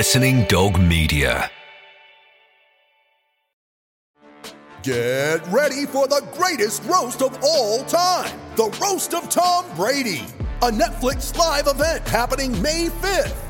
Listening Dog Media. Get ready for the greatest roast of all time the Roast of Tom Brady, a Netflix live event happening May 5th.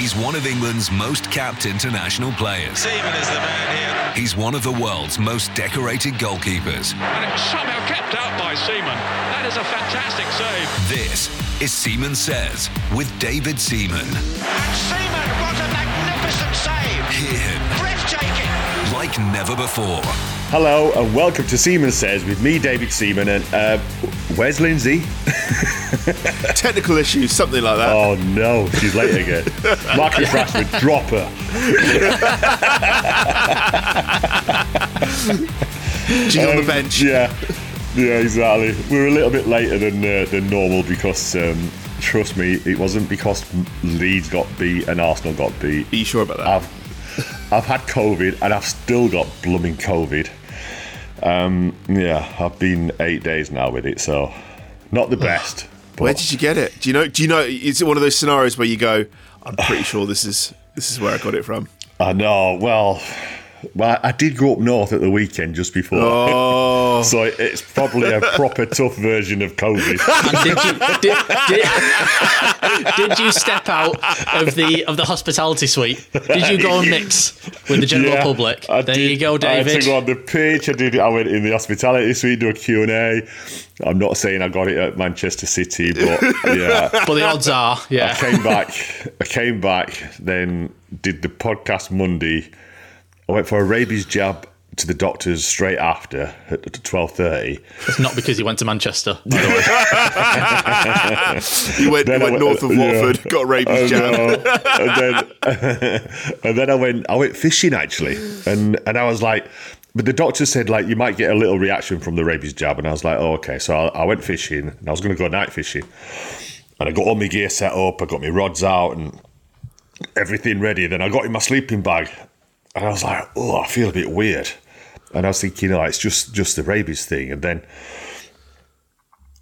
He's one of England's most capped international players. Seaman is the man here. He's one of the world's most decorated goalkeepers. And it's somehow kept out by Seaman. That is a fantastic save. This is Seaman Says with David Seaman. And Seaman, what a magnificent save. Hear him Breathtaking. like never before. Hello and welcome to Seaman Says with me, David Seaman, and uh, where's Lindsay? Technical issues, something like that. Oh no, she's late again. Marcus Rashford, drop her. She's on the Um, bench. Yeah, yeah, exactly. We were a little bit later than uh, than normal because, um, trust me, it wasn't because Leeds got beat and Arsenal got beat. Are you sure about that? I've I've had COVID and I've still got blooming COVID. Um, yeah, I've been eight days now with it, so not the best. Where did you get it? Do you know? Do you know? Is it one of those scenarios where you go, "I'm pretty sure this is this is where I got it from"? I know. Well, well, I did go up north at the weekend just before. Oh, So it's probably a proper tough version of COVID. And did you did, did, did you step out of the of the hospitality suite? Did you go and mix with the general Yeah, public? I there did- you go, David. I had to go on the pitch. I did. I went in the hospitality suite, do a Q and A. I'm not saying I got it at Manchester City, but yeah. But the odds are, yeah. I came back. I came back. Then did the podcast Monday. I went for a rabies jab to the doctors straight after at twelve thirty. It's not because he went to Manchester. By the way. you went, you went north of yeah. Watford, got a rabies I jab. know. and then and then I went I went fishing actually, and and I was like, but the doctor said like you might get a little reaction from the rabies jab, and I was like, oh okay. So I, I went fishing, and I was going to go night fishing, and I got all my gear set up, I got my rods out, and everything ready. Then I got in my sleeping bag, and I was like, oh, I feel a bit weird, and I was thinking, oh, it's just just the rabies thing, and then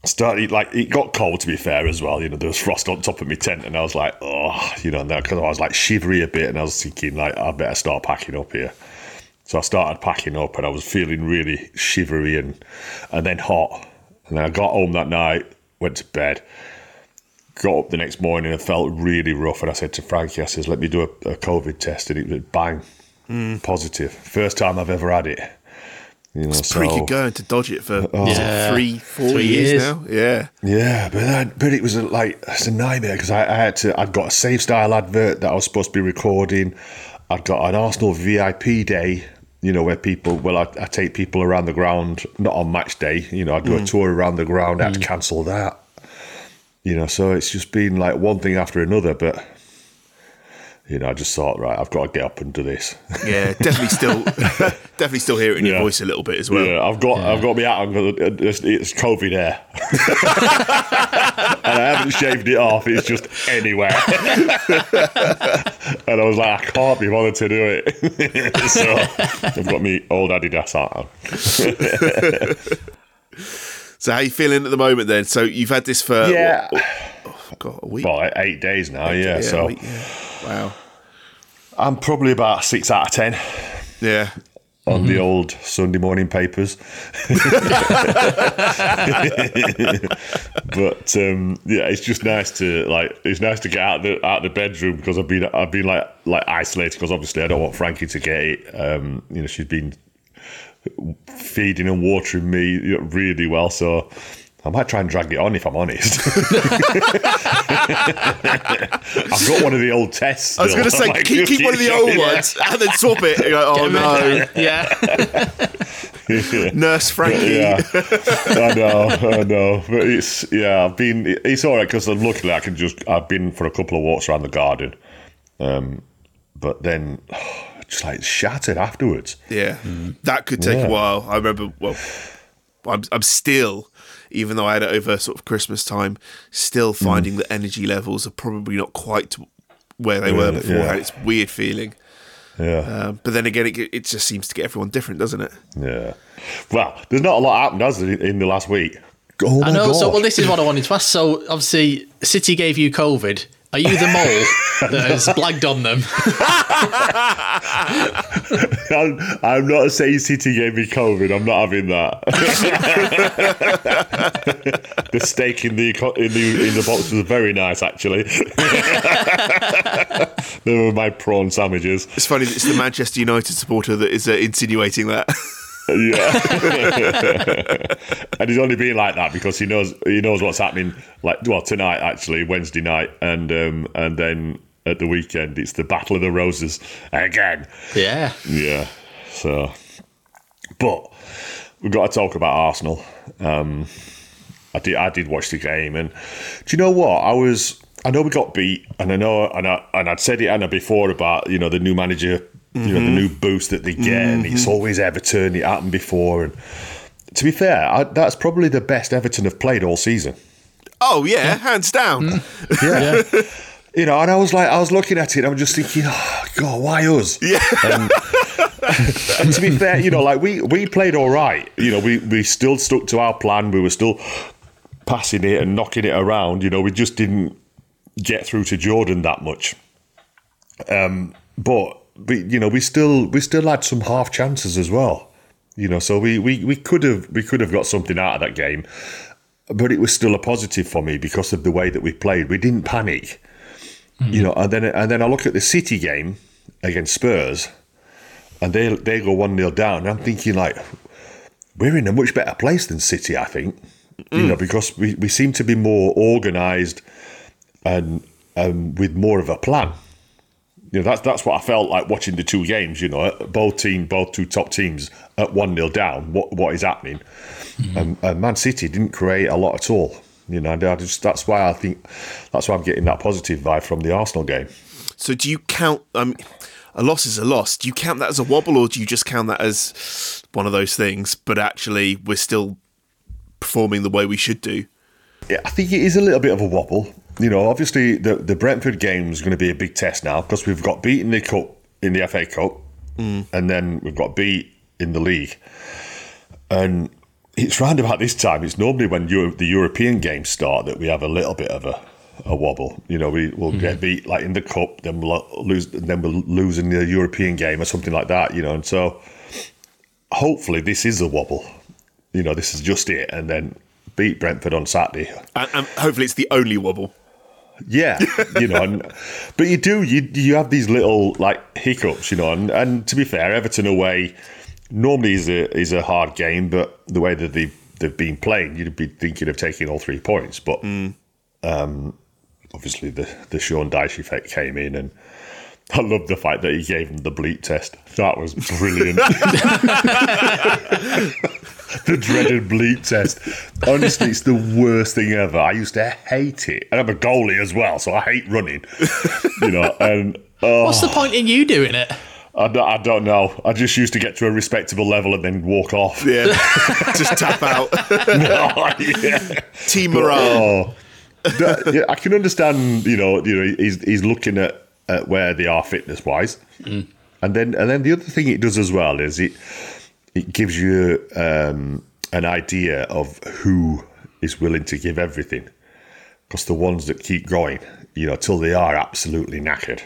started like it got cold to be fair as well. You know, there was frost on top of my tent, and I was like, oh, you know, because I was like shivery a bit, and I was thinking like I better start packing up here. So I started packing up, and I was feeling really shivery and and then hot. And then I got home that night, went to bed, got up the next morning and felt really rough. And I said to Frankie, I says, let me do a, a COVID test, and it was bang, Mm. positive. First time I've ever had it. You know, It's so pretty good going to dodge it for Oh. is it Yeah. three, four Three years, years. now. Yeah. Yeah, but then, but it was a, like it's a nightmare because I, I had to. I'd got a Safe Style advert that I was supposed to be recording. I'd got an Arsenal VIP day you know, where people, well, I, I take people around the ground, not on match day, you know, I do a Mm. tour around the ground, I had to cancel that. You know, so it's just been like one thing after another, but, you know, I just thought, right, I've got to get up and do this. Yeah, definitely still, definitely still hear it in your voice a little bit as well. Yeah, I've got I've got my hat on. 'cause It's, it's COVID hair, and I haven't shaved it off. It's just anywhere. and I was like, I can't be bothered to do it. so I've got me old Adidas hat on. So how you feeling at the moment then? So you've had this for Yeah. what- oh, God, a week. well, eight days now. Eight- yeah, yeah, so a week, yeah. Wow. I'm probably about six out of ten Yeah. on the old Sunday morning papers. but um, yeah, it's just nice to like it's nice to get out the out the bedroom because I've been I've been like like isolated because obviously I don't want Frankie to get it. Um, you know, she's been feeding and watering me really well, so. I might try and drag it on if I'm honest. I've got one of the old tests. I was going to say, Like, keep, keep one of the old yeah. ones and then swap it. Like, oh no, Yeah. Nurse Frankie. Yeah, I know, I know, but it's yeah. I've been it's all right because luckily I can just I've been for a couple of walks around the garden, um, but then just like shattered afterwards. Yeah, that could take Yeah. a while. I remember. Well, I'm I'm still, even though I had it over sort of Christmas time, still Mm. finding that energy levels are probably not quite where they were before. yeah. It's a weird feeling. Yeah, Um, but then again, it, it just seems to get everyone different, doesn't it? yeah. Well, there's not a lot happened, has there, in the last week? Oh my I know. god! So, well, this is what I wanted to ask. So, obviously, City gave you COVID. Are you the mole that has blagged on them? I'm, I'm not saying City gave me COVID. I'm not having that. the steak in the in the in the box was very nice, actually. they were my prawn sandwiches. It's funny it's the Manchester United supporter that is uh, insinuating that. Yeah, and he's only being like that because he knows he knows what's happening. Like well, tonight actually, Wednesday night, and um, and then at the weekend it's the Battle of the Roses again. Yeah. Yeah. So, but we've got to talk about Arsenal. Um, I did. I did watch the game, and do you know what? I was. I know we got beat, and I know, and I and I'd said it Anna before about you know the new manager, you know the Mhm. new boost that they get, and it's Mhm. always Everton. It happened before, and to be fair, I, that's probably the best Everton have played all season. Oh yeah, hands down. Yeah. You know, and I was like, I was looking at it, and I was just thinking, oh, God, why us? Yeah. And, and to be fair, you know, like we we played all right. You know, we we still stuck to our plan. We were still passing it and knocking it around. You know, we just didn't get through to Jordan that much. Um, but we, you know, we still we still had some half chances as well. You know, so we we we could have we could have got something out of that game, but it was still a positive for me because of the way that we played. We didn't panic. You know, and then and then I look at the City game against Spurs, and they they go one 0 down. And I'm thinking like, we're in a much better place than City. I think, you know, because we, we seem to be more organised and um, with more of a plan. You know, that's that's what I felt like watching the two games. You know, both team, both two top teams at one 0 down. What what is happening? And, and Man City didn't create a lot at all. You know, I just that's why I think that's why I'm getting that positive vibe from the Arsenal game. So do you count? Um, a loss is a loss. Do you count that as a wobble, or do you just count that as one of those things? But actually, we're still performing the way we should do. Yeah, I think it is a little bit of a wobble. You know, obviously the the Brentford game is going to be a big test now because we've got beat in the cup in the FA Cup, mm. and then we've got beat in the league, and it's round about this time. It's normally when Euro- the European games start that we have a little bit of a, a wobble. You know, we will get mm-hmm. beat like in the cup, then we'll lose, then we'll lose in the European game or something like that. You know, and so hopefully this is a wobble. You know, this is just it, and then beat Brentford on Saturday. And, and hopefully, it's the only wobble. Yeah, you know, and, but you do you you have these little like hiccups, you know, and, and to be fair, Everton away normally is a is a hard game, but the way that they they've been playing, you'd be thinking of taking all three points, but um, obviously the the Sean Dyche effect came in, and I love the fact that he gave him the bleep test. That was brilliant. the dreaded bleep test. Honestly, it's the worst thing ever. I used to hate it. And I'm a goalie as well, so I hate running. You know, and oh, What's the oh. point in you doing it? I don't, I don't know. I just used to get to a respectable level and then walk off. Yeah, just tap out. no, yeah. Team But, morale. oh, that- yeah, I can understand. You know, you know, he's he's looking at, at where they are fitness wise, and then and then the other thing it does as well is it it gives you um, an idea of who is willing to give everything, because the ones that keep going, you know, till they are absolutely knackered.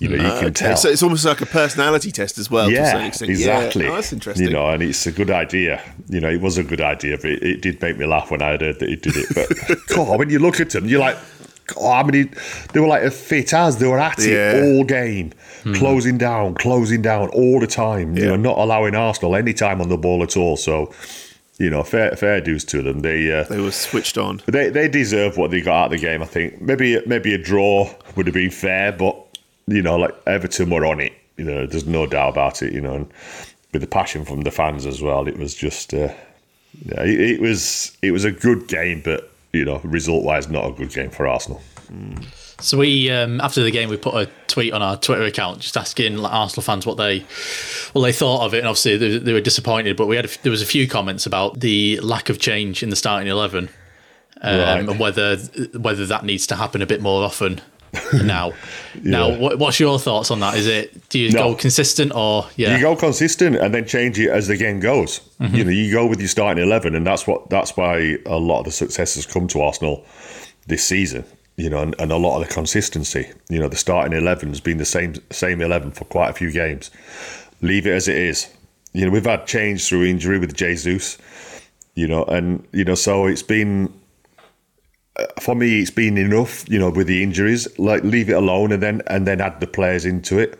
You know, you Ah, can okay. tell. So it's almost like a personality test as well. to a certain Yeah, exactly. Yeah. Oh, that's interesting. You know, and it's a good idea. You know, it was a good idea, but it, it did make me laugh when I heard that he did it. But God, when you look at them, you're like, God, how many? They were like as fit as they were at Yeah. it all game, closing down, closing down all the time. You know, not allowing Arsenal any time on the ball at all. So. You know, fair fair dues to them. They uh, they were switched on. They they deserve what they got out of the game. I think maybe maybe a draw would have been fair, but you know, like Everton were on it. You know, there's no doubt about it. You know, and with the passion from the fans as well, it was just uh, yeah, it, it was it was a good game, but you know, result wise, not a good game for Arsenal. So we, um, after the game, we put a tweet on our Twitter account just asking like, Arsenal fans what they, what they thought of it, and obviously they, they were disappointed. But we had a, there was a few comments about the lack of change in the starting eleven, um, Right. and whether whether that needs to happen a bit more often now. Now, what, what's your thoughts on that? Is it do you No. go consistent or yeah? You go consistent and then change it as the game goes. Mhm. You know, you go with your starting eleven, and that's what that's why a lot of the success has come to Arsenal this season. You know, and, and a lot of the consistency. You know, the starting eleven has been the same same eleven for quite a few games. Leave it as it is. You know, we've had change through injury with Jesus. You know, and you know, so it's been for me. It's been enough. You know, with the injuries, like leave it alone, and then and then add the players into it.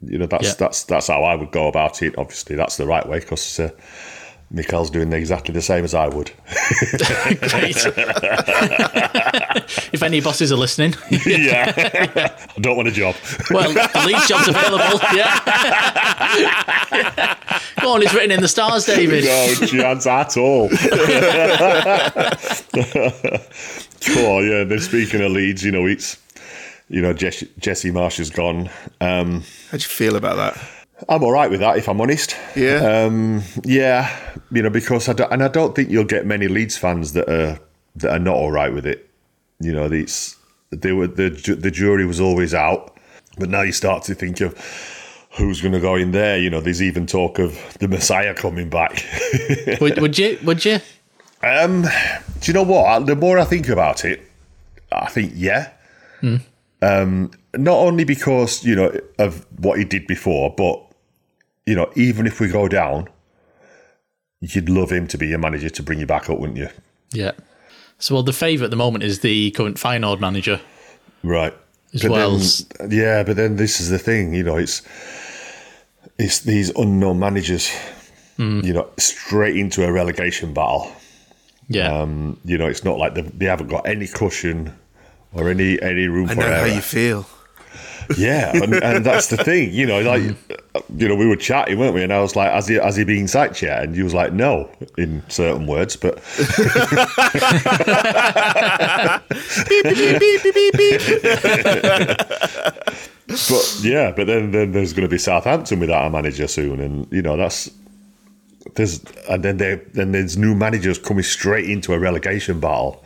You know, that's Yeah. that's that's how I would go about it. Obviously, that's the right way because uh, Mikel's doing exactly the same as I would. Great. if any bosses are listening, yeah, I don't want a job. well, the lead job's are available. Yeah. Go on, it's written in the stars, David. no chance at all. cool, yeah. Then speaking of Leeds, you know, it's you know Jess, Jesse Marsch is gone. Um, How'd you feel about that? I'm all right with that, if I'm honest. Yeah. um, yeah. You know, because I don't, and I don't think you'll get many Leeds fans that are that are not all right with it. You know, it's they were the the jury was always out, but now you start to think of who's going to go in there. You know, there's even talk of the Messiah coming back. would, would you? Would you? Um, do you know what? The more I think about it, I think yeah. Hmm. Um, not only because you know of what he did before, but you know, even if we go down, you'd love him to be your manager to bring you back up, wouldn't you? Yeah. So, well, the favourite at the moment is the current Feyenoord manager. Right. As But well. then- yeah, but then this is the thing, you know, it's it's these unknown managers, Hmm. you know, straight into a relegation battle. Yeah. Um, you know, it's not like they, they haven't got any cushion or any any room I for know how you feel. Yeah, and, and that's the thing, you know, like you know, we were chatting, weren't we? And I was like, "Has he has he been sacked yet?" And you was like, "No," in certain words, but beep, beep, beep, beep, beep, beep. but yeah, but then then there's going to be Southampton without a manager soon, and you know that's there's and then there then there's new managers coming straight into a relegation battle.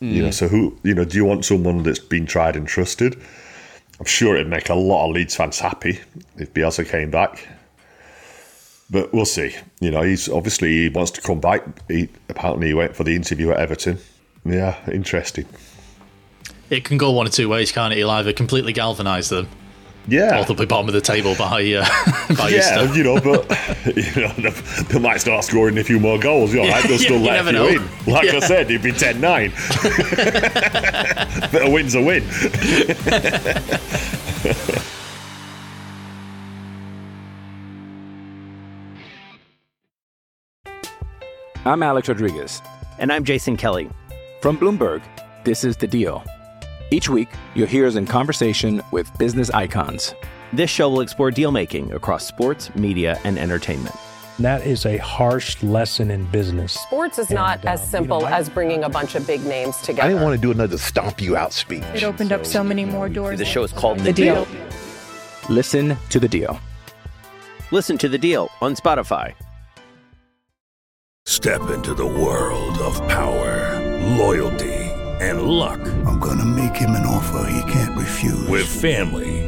You know, Mm. so who you know? Do you want someone that's been tried and trusted? I'm sure it'd make a lot of Leeds fans happy if Bielsa came back. But we'll see. You know, he's obviously he wants to come back. He apparently he went for the interview at Everton. Yeah, interesting. It can go one or two ways, can't it? He'll either completely galvanise them, Yeah, or they'll be bottom of the table by uh, by yeah, you know, but you know, they, might start scoring a few more goals. You know, right? They'll still you let never in. Like I said, it'd be 10-9. but a win's a win. I'm Alex Rodriguez. And I'm Jason Kelly. From Bloomberg, this is The Deal. Each week, you'll hear us in conversation with business icons. This show will explore deal making across sports, media, and entertainment. That is a harsh lesson in business. Sports is not as um, simple as bringing a bunch of big names together. I didn't want to do another stomp you out speech. It opened up so many more doors. The show is called The, The, Deal. Listen to the deal. Listen to The Deal on Spotify. Step into the world of power, loyalty, and luck. I'm going to make him an offer he can't refuse. With family,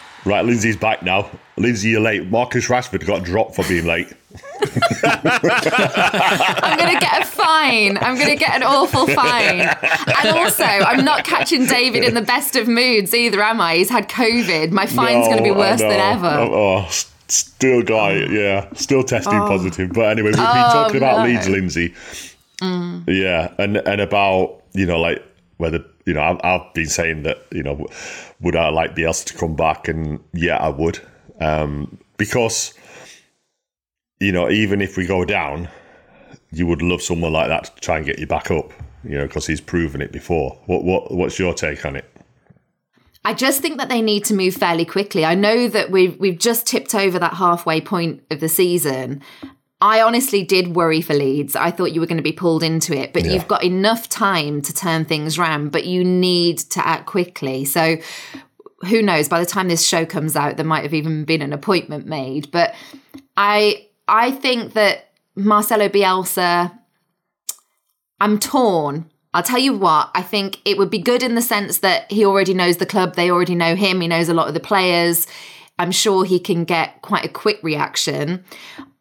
Right, Lindsay's back now. Lindsay, you're late. Marcus Rashford got dropped for being late. I'm going to get a fine. I'm going to get an awful fine. And also, I'm not catching David in the best of moods either, am I? He's had COVID. My fine's going to be worse than ever. Oh, oh, still got it, yeah. Still testing Oh. positive. But anyway, we've been Oh, talking about no. Leeds, Lindsay. Mm. Yeah, and and about you know like whether you know I've, I've been saying that you know would I like Bielsa to come back and yeah I would um, because you know even if we go down you would love someone like that to try and get you back up you know because he's proven it before what what what's your take on it I just think that they need to move fairly quickly. I know that we've we've just tipped over that halfway point of the season. I honestly did worry for Leeds. I thought you were going to be pulled into it, but Yeah. you've got enough time to turn things around, but you need to act quickly. So who knows, by the time this show comes out, there might have even been an appointment made. But I I think that Marcelo Bielsa I'm torn. I'll tell you what, I think it would be good in the sense that he already knows the club, they already know him, he knows a lot of the players. I'm sure he can get quite a quick reaction.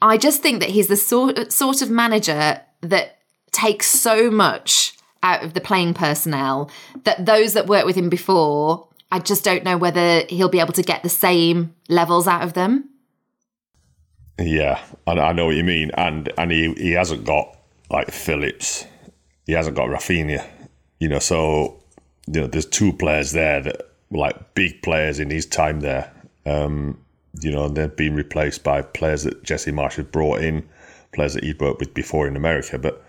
I just think that he's the sort sort of manager that takes so much out of the playing personnel that those that worked with him before, I just don't know whether he'll be able to get the same levels out of them. Yeah, I, I know what you mean, and and he he hasn't got like Phillips, he hasn't got Raphinha, you know. So you know, there's two players there that were like big players in his time there. Um, you know, they're being replaced by players that Jesse Marsch has brought in, players that he'd worked with before in America. But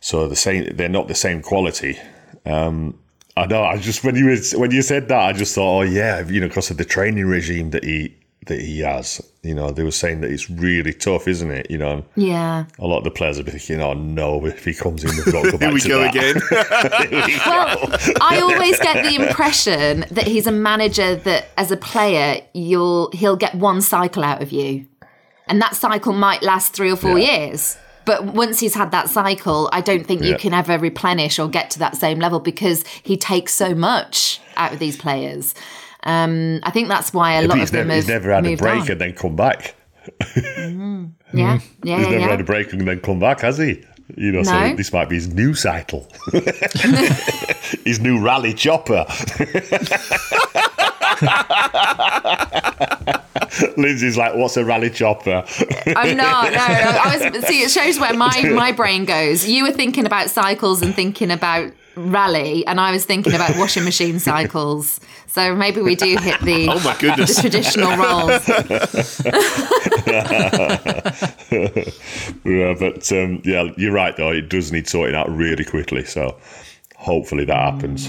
so the same, they're not the same quality. Um, I know. I just when you when you said that, I just thought, oh yeah, you know, because of the training regime that he that he has. You know, they were saying that it's really tough, isn't it? You know, and Yeah. a lot of the players are thinking, oh no, if he comes in, we've got to go back Here we to go that. again. We Well, go. I always get the impression that he's a manager that, as a player, you'll he'll get one cycle out of you, and that cycle might last three or four years. But once he's had that cycle, I don't think you can ever replenish or get to that same level because he takes so much out of these players. Um, I think that's why a lot of them never, have he's never had a break on. and then come back. Mhm. Yeah, yeah, he's yeah. never yeah. had a break and then come back, has he? You know, so this might be his new cycle, his new rally chopper. Lindsay's like, "What's a rally chopper?" I'm not. No, I was. See, it shows where my my brain goes. You were thinking about cycles and thinking about rally, and I was thinking about washing machine cycles. So maybe we do hit the Oh my goodness. the traditional roles. yeah, but um, yeah, you're right though. It does need sorting out really quickly. So hopefully that happens.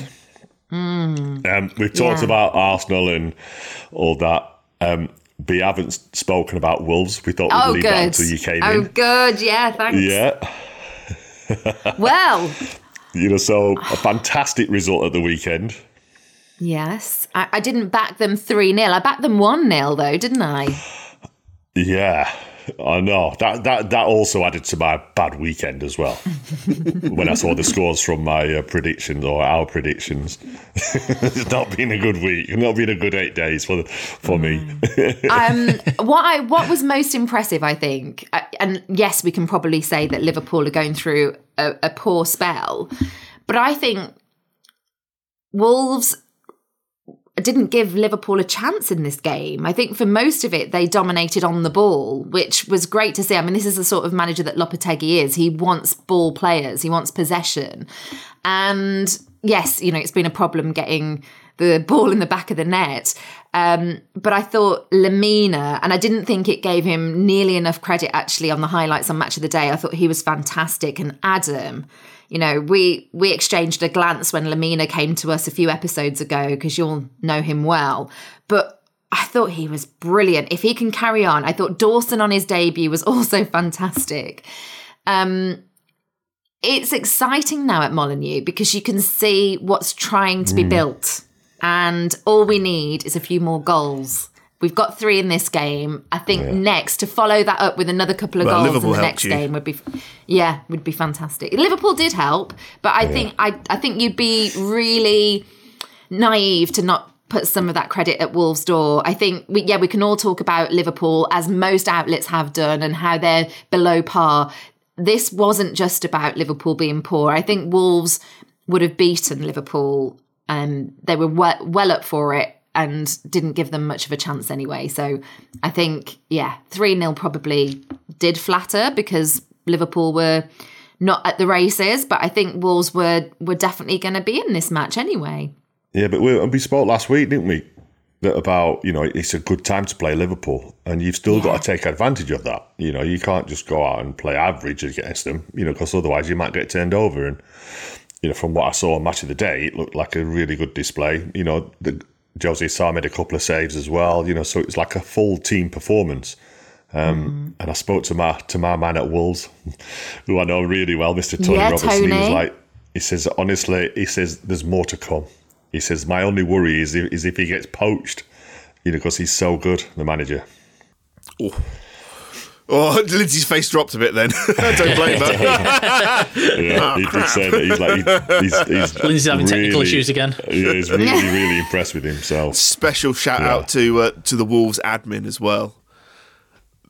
Mm. Um, we've talked Yeah. about Arsenal and all that. Um, we haven't spoken about Wolves. We thought we'd Oh, leave that good. until you came Oh, in. Oh, good. Yeah, thanks. Yeah. Well, You know, so a fantastic result at the weekend. yes. I, I didn't back them 3 0. I backed them 1 0, though, didn't I? Yeah, I know. That that that also added to my bad weekend as well. when I saw the scores from my uh, predictions or our predictions, it's not been a good week. It's not been a good eight days for for me. um, what I what was most impressive, I think, uh, and yes, we can probably say that Liverpool are going through a, a poor spell, but I think Wolves didn't give Liverpool a chance in this game. I think for most of it, they dominated on the ball, which was great to see. I mean, this is the sort of manager that Lopetegui is. He wants ball players, he wants possession. And yes, you know, it's been a problem getting the ball in the back of the net. Um, but I thought Lemina, and I didn't think it gave him nearly enough credit actually on the highlights on Match of the Day. I thought he was fantastic. And Adam, you know, we we exchanged a glance when Lemina came to us a few episodes ago because you'll know him well. But I thought he was brilliant. If he can carry on, I thought Dawson on his debut was also fantastic. Um, it's exciting now at Molineux because you can see what's trying to be Mm. built. And all we need is a few more goals. We've got three in this game. I think Yeah. next to follow that up with another couple of Well, goals Liverpool in the next you. game would be, yeah, would be fantastic. Liverpool did help, but I think I I think you'd be really naive to not put some of that credit at Wolves' door. I think, we, yeah, we can all talk about Liverpool as most outlets have done and how they're below par. This wasn't just about Liverpool being poor. I think Wolves would have beaten Liverpool and they were well, well up for it and didn't give them much of a chance anyway. So I think, yeah, 3 0 probably did flatter because Liverpool were not at the races, but I think Wolves were were definitely going to be in this match anyway. Yeah, but we, we spoke last week, didn't we? That about you know it's a good time to play Liverpool, and you've still got to take advantage of that. You know, you can't just go out and play average against them. You know, because otherwise you might get turned over. And you know, from what I saw on Match of the Day, it looked like a really good display. You know, the, Jose Sá made a couple of saves as well. You know, so it was like a full team performance. Um, And I spoke to my to my man at Wolves, who I know really well, Mister Tony Yeah, Robertson. He was like, he says honestly, he says there's more to come. He says my only worry is if, is if he gets poached, you know, because he's so good, the manager. Oh, Lindsay's face dropped a bit then. Don't blame her. Yeah, Oh, he crap. did say that he's like he, he's, he's Lindsay's having technical issues again. Yeah, he's really really impressed with himself. Special shout Yeah. out to uh, to the Wolves admin as well.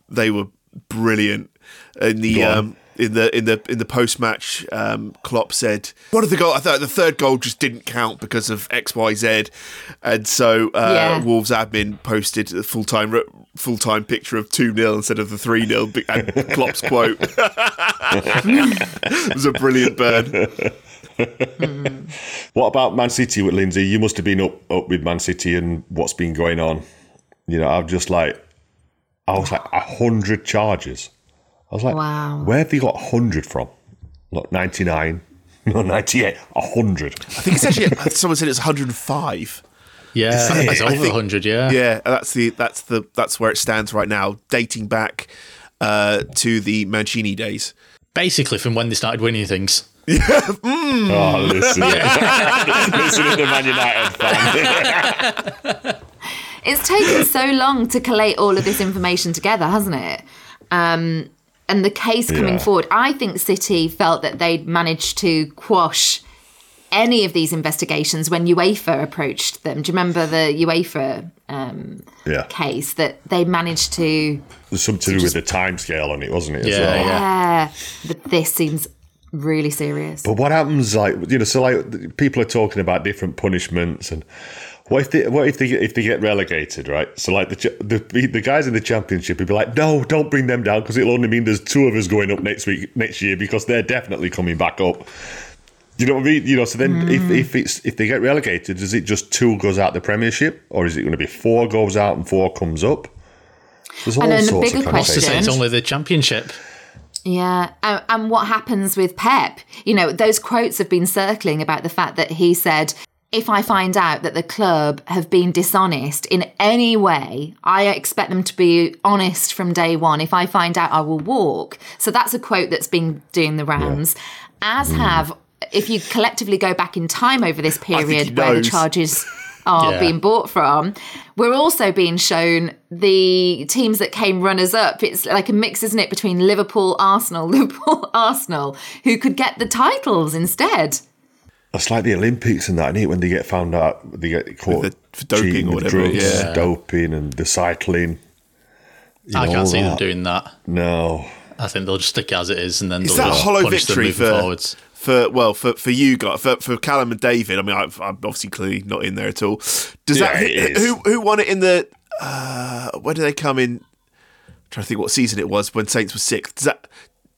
They were brilliant in the Go on. um, in the in the in the post match. Um, Klopp said one of the goal. I thought the third goal just didn't count because of X Y Z, and so uh, Yeah. Wolves admin posted a full time full time picture of two 0 instead of the three 0 and Klopp's quote. it was a brilliant burn. What about Man City with Lindsay? You must have been up up with Man City and what's been going on. You know, I'm just like, I was like a hundred charges. I was like, Wow. where have they got hundred from? Not ninety nine, no ninety eight, hundred. I think it's actually someone said it's 105. Yeah, It's- it's over think- 100, yeah. Yeah, that's the that's the that's where it stands right now, dating back uh, to the Mancini days. Basically, from when they started winning things. Oh, listen, listen to the Man United fan. It's taken so long to collate all of this information together, hasn't it? Um, and the case coming Yeah. forward, I think City felt that they'd managed to quash any of these investigations when UEFA approached them. Do you remember the UEFA um, yeah, case that they managed to? there's something to do with the time scale on it, wasn't it? as Yeah, well? Yeah, but this seems really serious. But what happens, like you know, so like people are talking about different punishments, and what if they, what if they, if they get relegated, right? So like the the the guys in the championship would be like, no, don't bring them down because it'll only mean there's two of us going up next week, next year because they're definitely coming back up. You know what I mean? You know, so then if, mm. if it's if they get relegated, is it just two goes out the Premiership, or is it going to be four goes out and four comes up? There's all And then the sorts bigger of What's to say it's only the championship? Yeah, and, and what happens with Pep? You know, those quotes have been circling about the fact that he said, if I find out that the club have been dishonest in any way, I expect them to be honest from day one. If I find out, I will walk. So that's a quote that's been doing the rounds, as have, if you collectively go back in time over this period where the charges are Yeah. being bought from. We're also being shown the teams that came runners up. It's like a mix, isn't it, between Liverpool, Arsenal, Liverpool, Arsenal, who could get the titles instead. It's like the Olympics and that, isn't it? When they get found out, they get caught the- for doping cheating or with whatever, drugs, yeah. doping, and the cycling. You I know, can't all see them doing that. No, I think they'll just stick as it is and then Is they'll that a hollow victory for forwards. for well for for you guys for, for Callum and David. I mean, I've, I'm obviously clearly not in there at all. Does Yeah, that it who, is. who who won it in the? Uh, where did they come in? I'm trying to think what season it was when Saints were sixth. Does that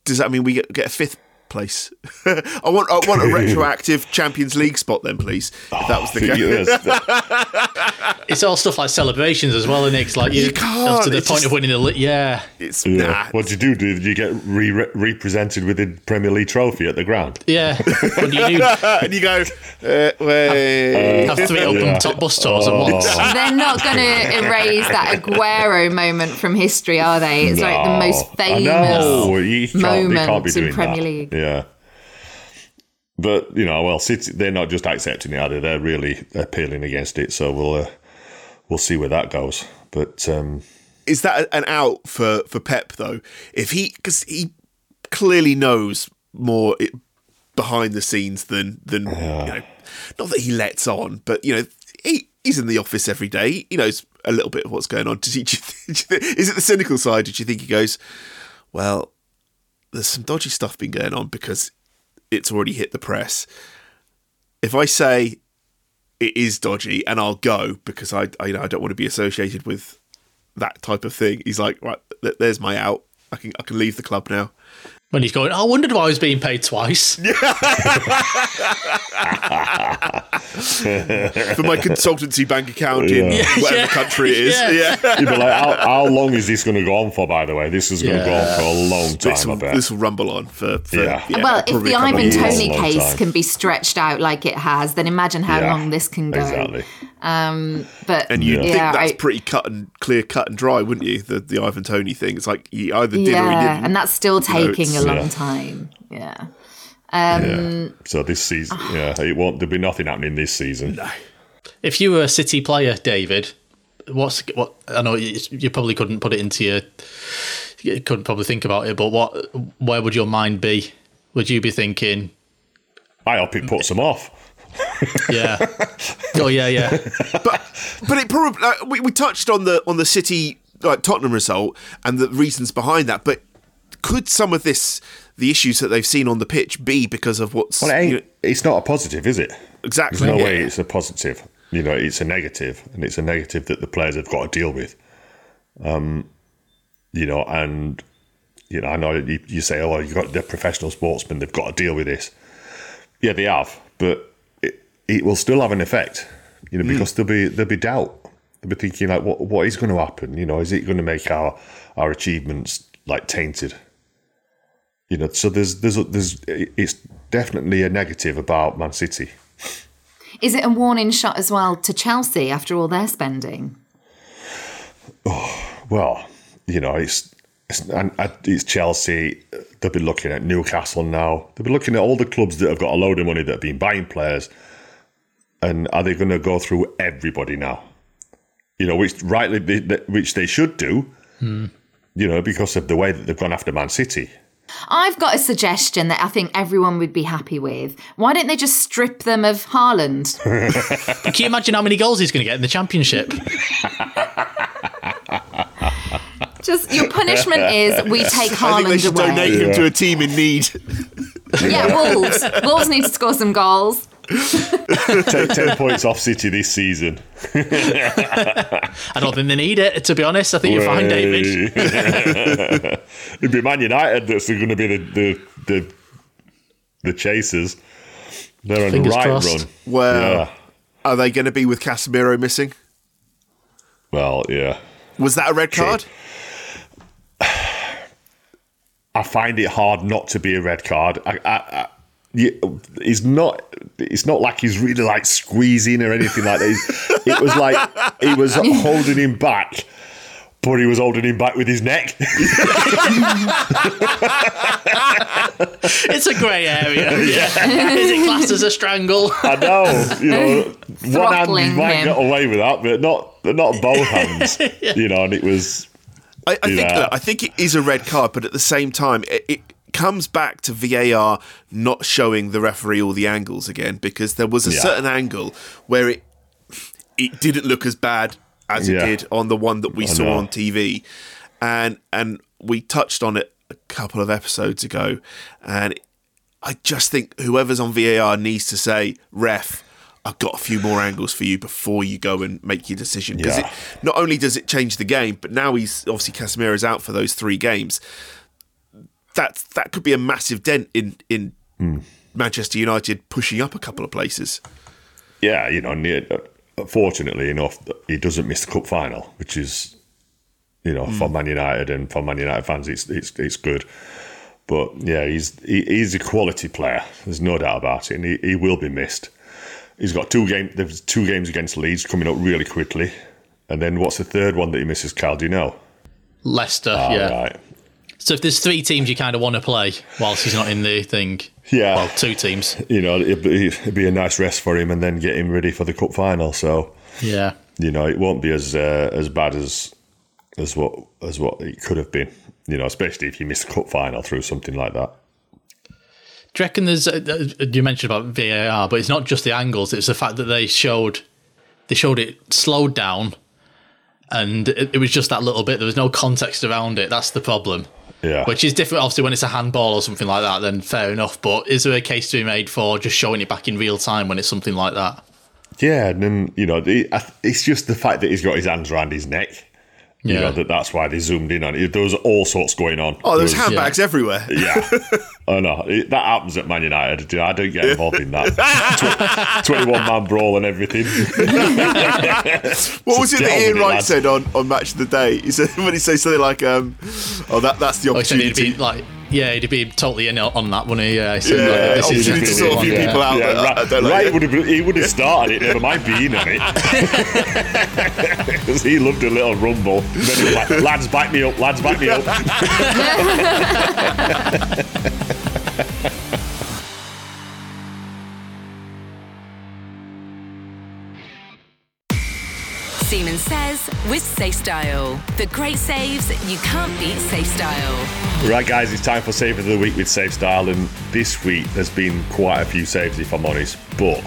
does that mean we get, get a fifth place? I want I want a retroactive Champions League spot then, please. If that was the case. It's all stuff like celebrations as well, and it's like you, You can't, to the point just- of winning the li- yeah. It's Yeah. What do you do? Do you get re- represented with the Premier League trophy at the ground? Yeah, when you do and you go, uh, wait. have three open Yeah. top bus tours at once. Oh. They're not going to erase that Aguero moment from history, are they? It's like the most I know. famous You can't, they can't be moment in Premier. League. Yeah. But you know, well, City they're not just accepting it, are they? They're really appealing against it. So we'll uh, we'll see where that goes. But um, is that an out for for Pep though? If he because he clearly knows more behind the scenes than than you know, not that he lets on, but you know he he's in the office every day. He knows a little bit of what's going on. Does he, do you think- is it the cynical side? Did you think he goes, well, there's some dodgy stuff been going on because it's already hit the press. If I say it is dodgy and I'll go because I, I you know I don't want to be associated with that type of thing. He's like, right, th- there's my out. I can I can leave the club now. When he's going, "Oh, I wondered why I was being paid twice. For my consultancy bank account in Yeah. whatever Yeah. country it is. Yeah. Yeah. you'd like, how, how long is this going to go on for? By the way, this is going to go on for a long time. This I will, bet. this will rumble on for, for Yeah. yeah. well, if the Ivan. Toney Long case time. can be stretched out like it has, then imagine how Yeah, long this can go. Exactly. Um, but And you'd yeah, think that's I- pretty cut and clear, cut and dry, wouldn't you? The the Ivan Toney thing. It's like you either did or you didn't. and that's still You know, taking a long Yeah. time. Yeah. Um, yeah. So this season, yeah, it won't. There'll be nothing happening this season. If you were a City player, David, what's what? I know you, you probably couldn't put it into your, you couldn't probably think about it, but what? Where would your mind be? Would you be thinking, I hope it puts them off. Yeah, oh yeah, yeah, but but it probably like, we, we touched on the on the City like Tottenham result and the reasons behind that. But could some of this the issues that they've seen on the pitch be because of what's Well, it ain't, you know- it's not a positive, is it? exactly? There's no yeah. way it's a positive. You know, it's a negative, and it's a negative that the players have got to deal with. Um, you know, and you know, I know you, you say, "Oh, you've got they're professional sportsmen; they've got to deal with this." Yeah, they have, but it, it will still have an effect. You know, hmm. because there'll be there'll be doubt. They'll be thinking like, "What what is going to happen?" You know, is it going to make our our achievements like tainted? You know, so there's there's there's it's definitely a negative about Man City. is it a warning shot as well to Chelsea after all their spending? Oh, Well, you know, it's it's, and and it's Chelsea. They'll be looking at Newcastle now. They'll be looking at all the clubs that have got a load of money that have been buying players. And are they going to go through everybody now? You know, which rightly, they, they- which they should do. Hmm. You know, because of the way that they've gone after Man City. I've got a suggestion that I think everyone would be happy with. Why don't they just strip them of Haaland? Can you imagine how many goals he's going to get in the championship? Just your punishment is we take I think they should away. donate him to a team in need. Yeah, Wolves. Wolves need to score some goals. Take ten points off City this season. I don't think they need it. To be honest, I think you're fine, David. It'd be Man United that's going to be the the the, the chasers. They're on Fingers the right crossed. run. Well, Yeah. are they going to be with Casemiro missing? Well, yeah. Was that a red True. card? I find it hard not to be a red card. I, I, I, you- he's not. It's not like he's really like squeezing or anything like that. He's- it was like he was holding him back, but he was holding him back with his neck. It's a grey area. Yeah. Is it classed as a strangle? I know. You know, one hand you Throttling might him. get away with that, but not not both hands. You know, and it was. I, I think Yeah. I think it is a red card, but at the same time, it, it comes back to VAR not showing the referee all the angles again because there was a Yeah. certain angle where it it didn't look as bad as Yeah. it did on the one that we I saw know. on TV, and and we touched on it a couple of episodes ago, and I just think whoever's on VAR needs to say, ref, I've got a few more angles for you before you go and make your decision. Because Yeah. not only does it change the game, but now he's obviously Casemiro's out for those three games. That that could be a massive dent in in Hmm. Manchester United pushing up a couple of places. Yeah, you know, near, fortunately enough, he doesn't miss the cup final, which is, you know, for Man United and for Man United fans, it's it's it's good. But yeah, he's he, he's a quality player. There's no doubt about it, and he, he will be missed. He's got two game. There's two games against Leeds coming up really quickly, and then what's the third one that he misses? Cal, do you know? Leicester, Ah, yeah. right. So if there's three teams you kind of want to play whilst he's not in the thing, Yeah. well, two teams. You know, it'd be, it'd be a nice rest for him, and then get him ready for the cup final. So Yeah. you know, it won't be as uh, as bad as as what as what it could have been. You know, especially if you miss the cup final through something like that. Do you reckon there's? Uh, you mentioned about VAR, but it's not just the angles; it's the fact that they showed they showed it slowed down, and it, it was just that little bit. There was no context around it. That's the problem. Yeah. Which is different, obviously, when it's a handball or something like that. Then fair enough. But is there a case to be made for just showing it back in real time when it's something like that? Yeah, and then you know, it's just the fact that he's got his hands around his neck. You Yeah. know that that's why they zoomed in on it. There was all sorts going on. Oh, there's There was- handbags everywhere. Yeah, I know it, that happens at Man United. I don't get involved in that. Twenty-one man brawl and everything. What was it that Ian it, Wright lads. said on, on Match of the Day? He said when he says something like, um, "Oh, that that's the Oh, he said he'd opportunity." like, yeah, he'd be totally in on that, wouldn't he? Yeah, he said, Yeah, like, this is opportunity to the sort a one, few yeah. people out. Yeah, that- right, I like right would have, he would have started it, never mind being on it. Because he loved a little rumble. Then he was like, lads, back me up, lads, back me up. Seaman says with Safe Style. The great saves you can't beat Safe Style. Right, guys, it's time for Save of the Week with Safe Style. And this week there's been quite a few saves, if I'm honest. But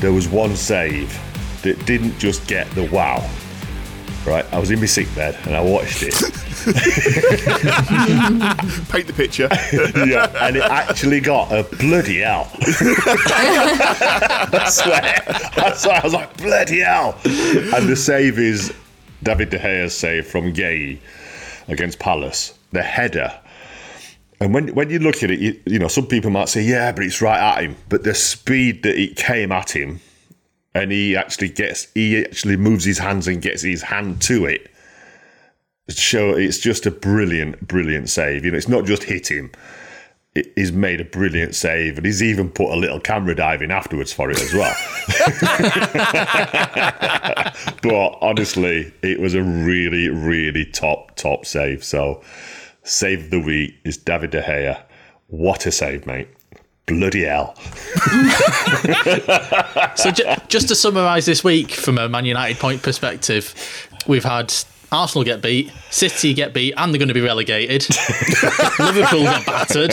there was one save that didn't just get the wow. Right, I was in my sick bed and I watched it. Paint the picture. yeah, and it actually got a bloody hell. I swear. I swear, I was like, bloody hell. And the save is David De Gea's save from Gay against Palace, the header. And when when you look at it, you, you know, some people might say, yeah, but it's right at him. But the speed that it came at him, and he actually gets, he actually moves his hands and gets his hand to it. Show it's just a brilliant, brilliant save. You know, it's not just hit him. He's made a brilliant save, and he's even put a little camera dive in afterwards for it as well. but honestly, it was a really, really top, top save. So, save of the week is David De Gea. What a save, mate! Bloody hell! So ju- just to summarise this week from a Man United point perspective, we've had Arsenal get beat, City get beat, and they're going to be relegated. Liverpool got battered.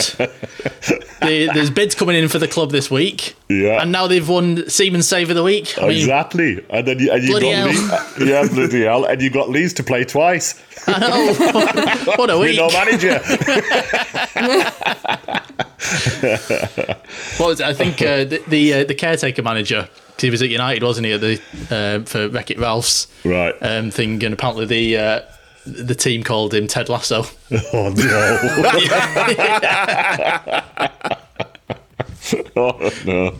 The- There's bids coming in for the club this week, Yeah. and now they've won Seaman Save of the Week. I mean, exactly, and then you, and you got hell. Lee, yeah, bloody hell, and you got Leeds to play twice. I know. what a week! no manager. It? I think uh, the the, uh, the caretaker manager He was at United, wasn't he, at the uh, for Wreck It Ralph's right um, thing, and apparently the uh, the team called him Ted Lasso. Oh no. oh no.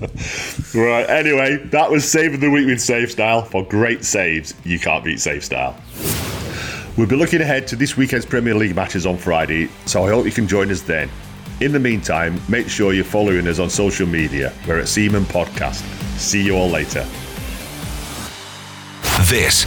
Right, anyway, that was Save of the Week with Safe Style. For great saves, you can't beat Safe Style. We'll be looking ahead to this weekend's Premier League matches on Friday, so I hope you can join us then. In the meantime, make sure you're following us on social media. We're at Seaman Podcast. See you all later. This